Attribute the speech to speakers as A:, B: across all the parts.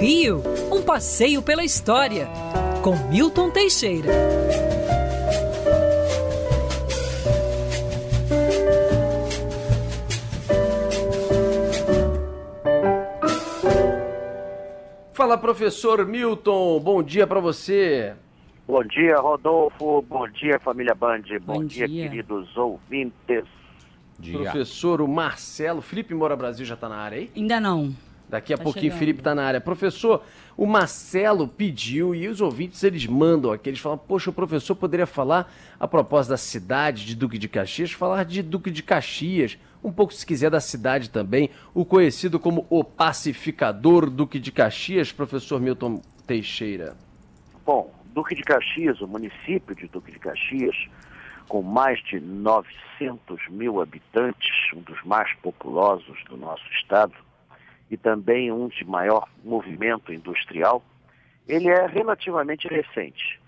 A: Rio, um passeio pela história, com Milton Teixeira.
B: Fala, professor Milton, bom dia para você.
C: Bom dia, Rodolfo. Bom dia, família Band. Bom,
D: Bom
C: dia,
D: dia.
C: queridos ouvintes.
B: Professor, o Marcelo, Felipe Moura Brasil já tá na área aí?
D: Ainda não.
B: Daqui a
D: Tá
B: pouquinho
D: chegando.
B: Felipe tá na área. Professor, o Marcelo pediu e os ouvintes eles mandam aqui, eles falam: "Poxa, o professor poderia falar a propósito da cidade de Duque de Caxias, falar de Duque de Caxias, um pouco se quiser da cidade também, o conhecido como o pacificador Duque de Caxias, professor Milton Teixeira."
C: Bom, Duque de Caxias, o município de Duque de Caxias, com mais de 900 mil habitantes, um dos mais populosos do nosso estado, e também um de maior movimento industrial, ele é relativamente recente,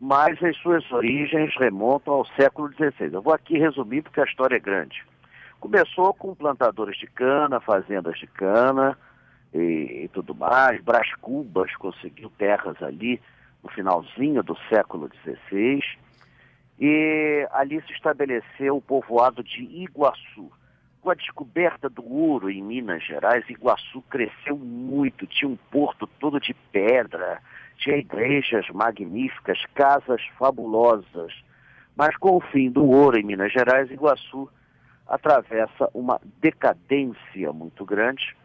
C: mas as suas origens remontam ao século XVI. Eu vou aqui resumir porque a história é grande. Começou com plantadores de cana, fazendas de cana e, e tudo mais. Brás Cubas conseguiu terras ali no finalzinho do século XVI e ali se estabeleceu o povoado de Iguaçu. Com a descoberta do ouro em Minas Gerais, Iguaçu cresceu muito, tinha um porto todo de pedra, tinha igrejas magníficas, casas fabulosas. Mas com o fim do ouro em Minas Gerais, Iguaçu atravessa uma decadência muito grande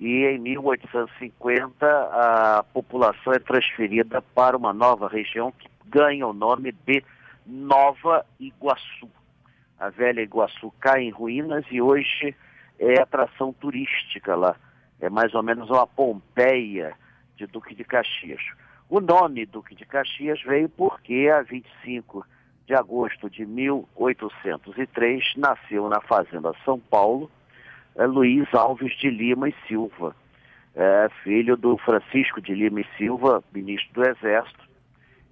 C: e em 1850 a população é transferida para uma nova região que ganha o nome de Nova Iguaçu. A velha Iguaçu cai em ruínas e hoje é atração turística lá. É mais ou menos uma Pompeia de Duque de Caxias. O nome Duque de Caxias veio porque a 25 de agosto de 1803 nasceu na Fazenda São Paulo é Luiz Alves de Lima e Silva, é, filho do Francisco de Lima e Silva, ministro do Exército,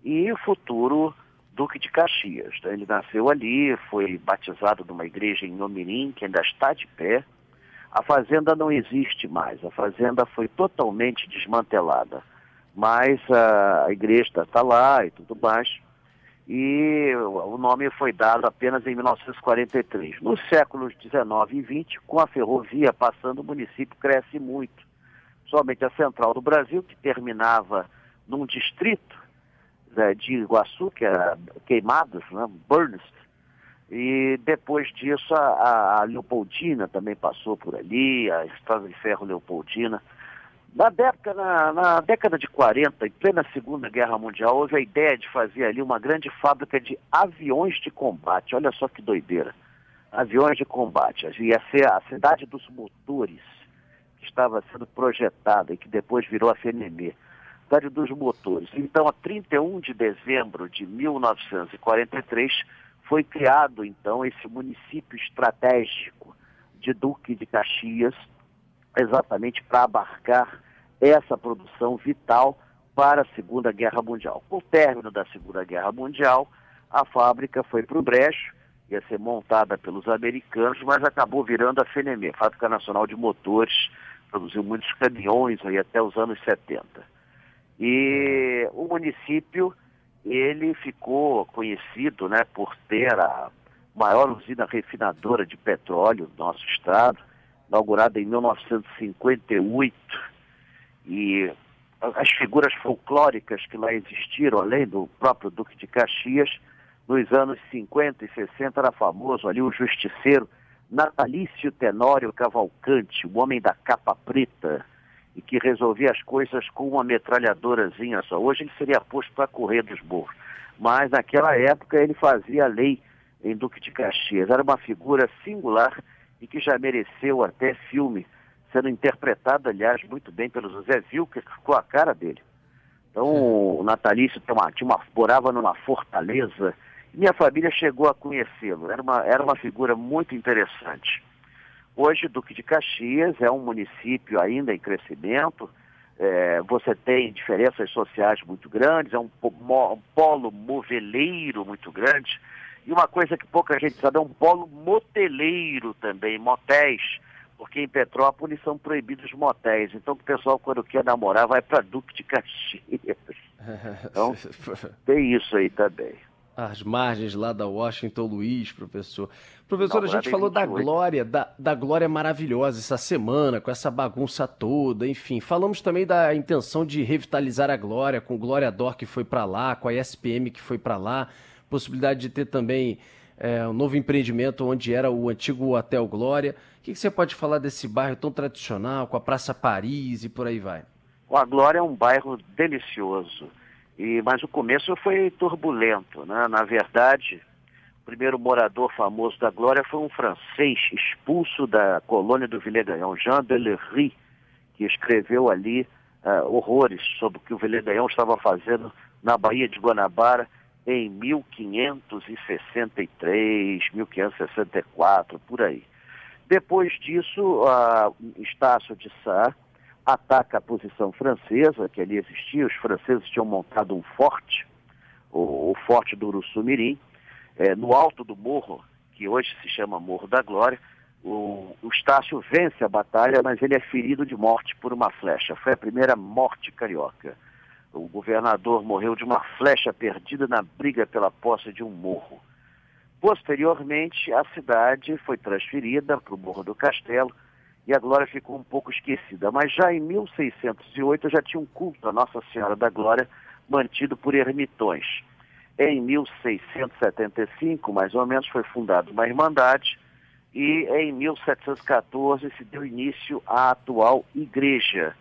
C: e futuro Duque de Caxias. Então, Ele nasceu ali, foi batizado numa igreja em Nomirim, que ainda está de pé. A fazenda não existe mais, a fazenda foi totalmente desmantelada, mas a, igreja está lá e tudo mais e o nome foi dado apenas em 1943. Nos séculos 19 e 20, com a ferrovia passando, o município cresce muito. Somente a central do Brasil, que terminava num distrito né, de Iguaçu, que era Queimados, né, Burns, e depois disso a, a Leopoldina também passou por ali, a Estrada de Ferro Leopoldina. Na década, na, na década de 40, em plena Segunda Guerra Mundial, houve a ideia de fazer ali uma grande fábrica de aviões de combate. Olha só que doideira. Aviões de combate. Ia ser a cidade dos motores, que estava sendo projetada e que depois virou a FNM. Cidade dos motores. Então, a 31 de dezembro de 1943, foi criado, então, esse município estratégico de Duque de Caxias, exatamente para abarcar essa produção vital para a Segunda Guerra Mundial. Com o término da Segunda Guerra Mundial, a fábrica foi para o brecho, ia ser montada pelos americanos, mas acabou virando a FNM, Fábrica Nacional de Motores, produziu muitos caminhões aí até os anos 70. E o município, ele ficou conhecido né, por ter a maior usina refinadora de petróleo do nosso estado, inaugurada em 1958, e as figuras folclóricas que lá existiram, além do próprio Duque de Caxias, nos anos 50 e 60 era famoso ali o justiceiro Natalício Tenório Cavalcante, o homem da capa preta, e que resolvia as coisas com uma metralhadorazinha só. Hoje ele seria posto para correr dos morros, mas naquela época ele fazia lei em Duque de Caxias. Era uma figura singular e que já mereceu até filme, sendo interpretado, aliás, muito bem pelo José Vilker, que ficou a cara dele. Então, o Natalício tem uma, tinha uma, morava numa fortaleza, minha família chegou a conhecê-lo. Era uma, era uma figura muito interessante. Hoje, Duque de Caxias é um município ainda em crescimento, é, você tem diferenças sociais muito grandes, é um, um polo moveleiro muito grande, e uma coisa que pouca gente sabe, é um polo moteleiro também, motéis, porque em Petrópolis são proibidos motéis. Então o pessoal, quando quer namorar, vai para Duque de Caxias. Então, tem isso aí também.
B: As margens lá da Washington Luiz, professor. Professor, Não, a gente falou 28. da glória, da, da glória maravilhosa essa semana, com essa bagunça toda, enfim. Falamos também da intenção de revitalizar a glória, com Glória Dor que foi para lá, com a SPM que foi para lá, possibilidade de ter também é, um novo empreendimento onde era o antigo Hotel Glória. O que, que você pode falar desse bairro tão tradicional, com a Praça Paris e por aí vai?
C: A Glória é um bairro delicioso, e, mas o começo foi turbulento. Né? Na verdade, o primeiro morador famoso da Glória foi um francês expulso da colônia do Villegagnon, Jean Delery, que escreveu ali uh, horrores sobre o que o Villegagnon estava fazendo na Baía de Guanabara em 1563, 1564, por aí. Depois disso, uh, Estácio de Sá ataca a posição francesa, que ali existia, os franceses tinham montado um forte, o, o forte do Uruçumirim, é, no alto do morro, que hoje se chama Morro da Glória, o, o Estácio vence a batalha, mas ele é ferido de morte por uma flecha. Foi a primeira morte carioca. O governador morreu de uma flecha perdida na briga pela posse de um morro. Posteriormente, a cidade foi transferida para o Morro do Castelo e a Glória ficou um pouco esquecida. Mas já em 1608 já tinha um culto à Nossa Senhora da Glória mantido por ermitões. Em 1675, mais ou menos, foi fundada uma irmandade e em 1714 se deu início à atual igreja.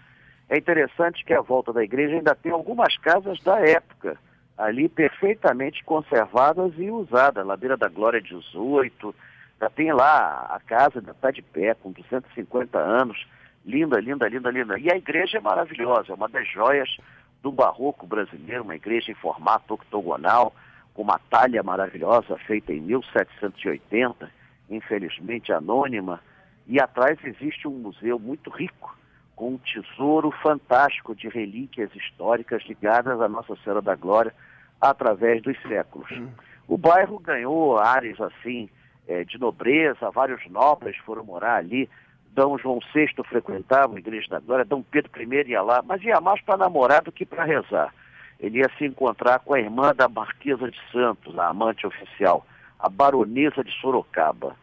C: É interessante que a volta da igreja ainda tem algumas casas da época, ali perfeitamente conservadas e usadas. Ladeira da Glória 18, já tem lá a casa, ainda está de pé, com 250 anos. Linda, linda, linda, linda. E a igreja é maravilhosa, é uma das joias do barroco brasileiro, uma igreja em formato octogonal, com uma talha maravilhosa feita em 1780, infelizmente anônima. E atrás existe um museu muito rico com um tesouro fantástico de relíquias históricas ligadas à Nossa Senhora da Glória através dos séculos. Hum. O bairro ganhou áreas assim é, de nobreza, vários nobres foram morar ali. D. João VI frequentava a Igreja da Glória, D. Pedro I ia lá, mas ia mais para namorar do que para rezar. Ele ia se encontrar com a irmã da Marquesa de Santos, a amante oficial, a baronesa de Sorocaba,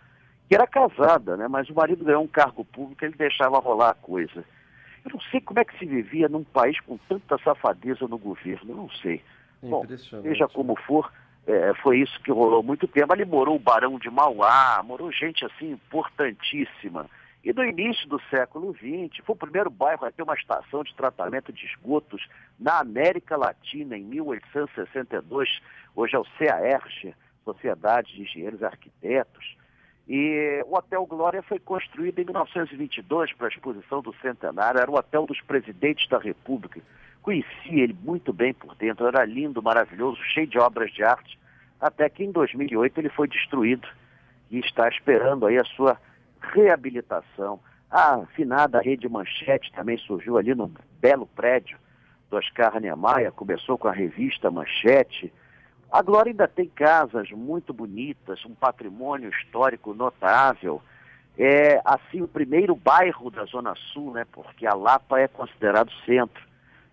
C: que era casada, né? mas o marido ganhou um cargo público, ele deixava rolar a coisa. Eu não sei como é que se vivia num país com tanta safadeza no governo, eu não sei. Bom, seja como for, é, foi isso que rolou muito tempo. Ali morou o Barão de Mauá, morou gente assim importantíssima. E no início do século XX, foi o primeiro bairro a ter uma estação de tratamento de esgotos na América Latina, em 1862. Hoje é o CAERG, Sociedade de Engenheiros e Arquitetos. E o Hotel Glória foi construído em 1922 para a exposição do centenário, era o hotel dos presidentes da República. Conheci ele muito bem por dentro, era lindo, maravilhoso, cheio de obras de arte, até que em 2008 ele foi destruído e está esperando aí a sua reabilitação. A afinada Rede Manchete também surgiu ali no belo prédio do Oscar Niemeyer, começou com a revista Manchete, a Glória ainda tem casas muito bonitas, um patrimônio histórico notável. É, assim, o primeiro bairro da Zona Sul, né, porque a Lapa é considerado centro.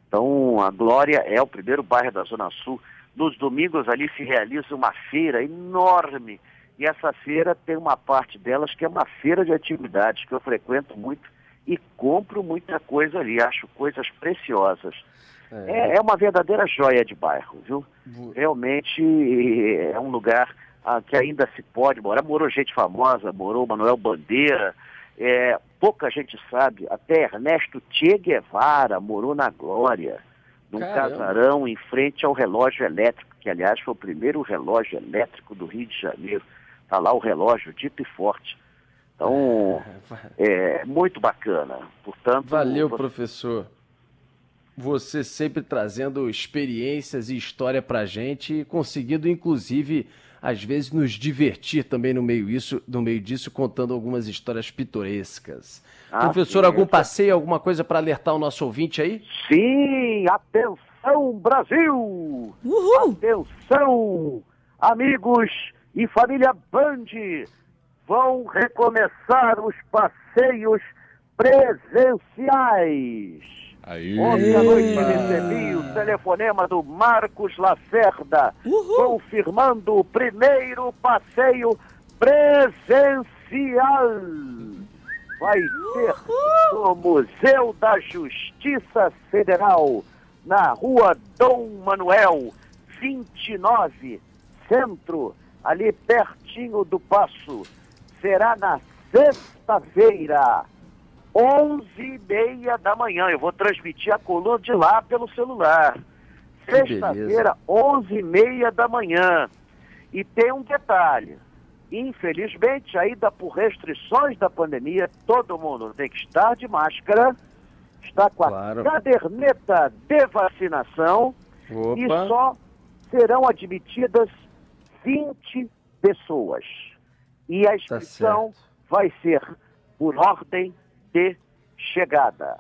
C: Então, a Glória é o primeiro bairro da Zona Sul. Nos domingos ali se realiza uma feira enorme. E essa feira tem uma parte delas que é uma feira de atividades, que eu frequento muito e compro muita coisa ali, acho coisas preciosas. É. é, uma verdadeira joia de bairro, viu? Realmente é um lugar ah, que ainda se pode morar. Morou gente famosa, morou Manuel Bandeira, é, pouca gente sabe, até Ernesto Che Guevara morou na Glória, num Caramba. casarão em frente ao relógio elétrico, que aliás foi o primeiro relógio elétrico do Rio de Janeiro. Está lá o relógio dito e forte. Então, é, é muito bacana. Portanto,
B: Valeu, você... professor você sempre trazendo experiências e história para gente e conseguindo, inclusive, às vezes nos divertir também no meio, isso, no meio disso, contando algumas histórias pitorescas. Ah, Professor, sim, algum passeio, alguma coisa para alertar o nosso ouvinte aí?
C: Sim, atenção Brasil! Uhul. Atenção, amigos e família Band! vão recomeçar os passeios presenciais.
D: Aí.
C: Ontem à noite recebi o telefonema do Marcos Lacerda, confirmando o primeiro passeio presencial. Vai ser no Museu da Justiça Federal, na rua Dom Manuel, 29, centro, ali pertinho do Passo. Será na sexta-feira. 11 e meia da manhã. Eu vou transmitir a coluna de lá pelo celular. Sexta-feira, 11 e meia da manhã. E tem um detalhe. Infelizmente, ainda por restrições da pandemia, todo mundo tem que estar de máscara, está com a
B: Claro.
C: caderneta de vacinação e
B: Opa.
C: só serão admitidas 20 pessoas. E a inscrição
B: certo.
C: vai ser por ordem de chegada.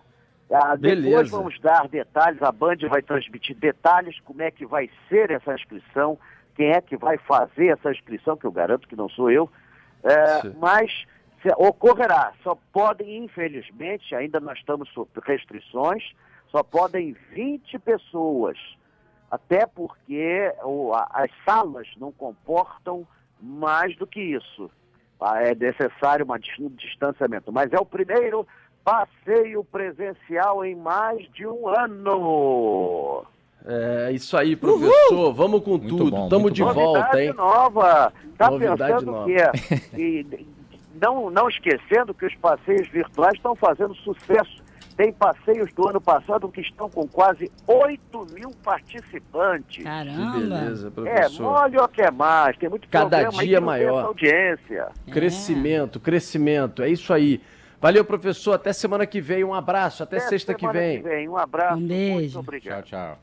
C: Ah, depois
B: Beleza.
C: vamos dar detalhes, a Band vai transmitir detalhes, como é que vai ser essa inscrição, quem é que vai fazer essa inscrição, que eu garanto que não sou eu, É, mas se- ocorrerá, só podem, infelizmente, ainda nós estamos sob restrições, só podem 20 pessoas, até porque o- a- as salas não comportam mais do que isso. Ah, É necessário um distanciamento. Mas é o primeiro passeio presencial em mais de um ano.
B: É isso aí, professor. Vamos com
D: Muito
B: tudo.
D: bom,
B: Tamo de
D: bom.
B: volta,
C: Novidade
B: hein?
C: nova. Tá
B: Novidade
C: pensando
B: nova.
C: que é? E não, não esquecendo que os passeios virtuais estão fazendo sucesso. Tem passeios do ano passado que estão com quase 8 mil participantes.
B: Que
E: Caramba.
B: beleza,
C: É,
B: professor.
C: mole ou quer mais. Tem muito
B: Cada dia
C: que
B: maior.
C: audiência.
B: Crescimento, crescimento. É isso aí. Valeu, professor. Até semana que vem. Um abraço. Até, sexta que
C: semana
B: vem.
C: Um abraço.
E: Um beijo.
C: Muito obrigado.
D: Tchau, tchau.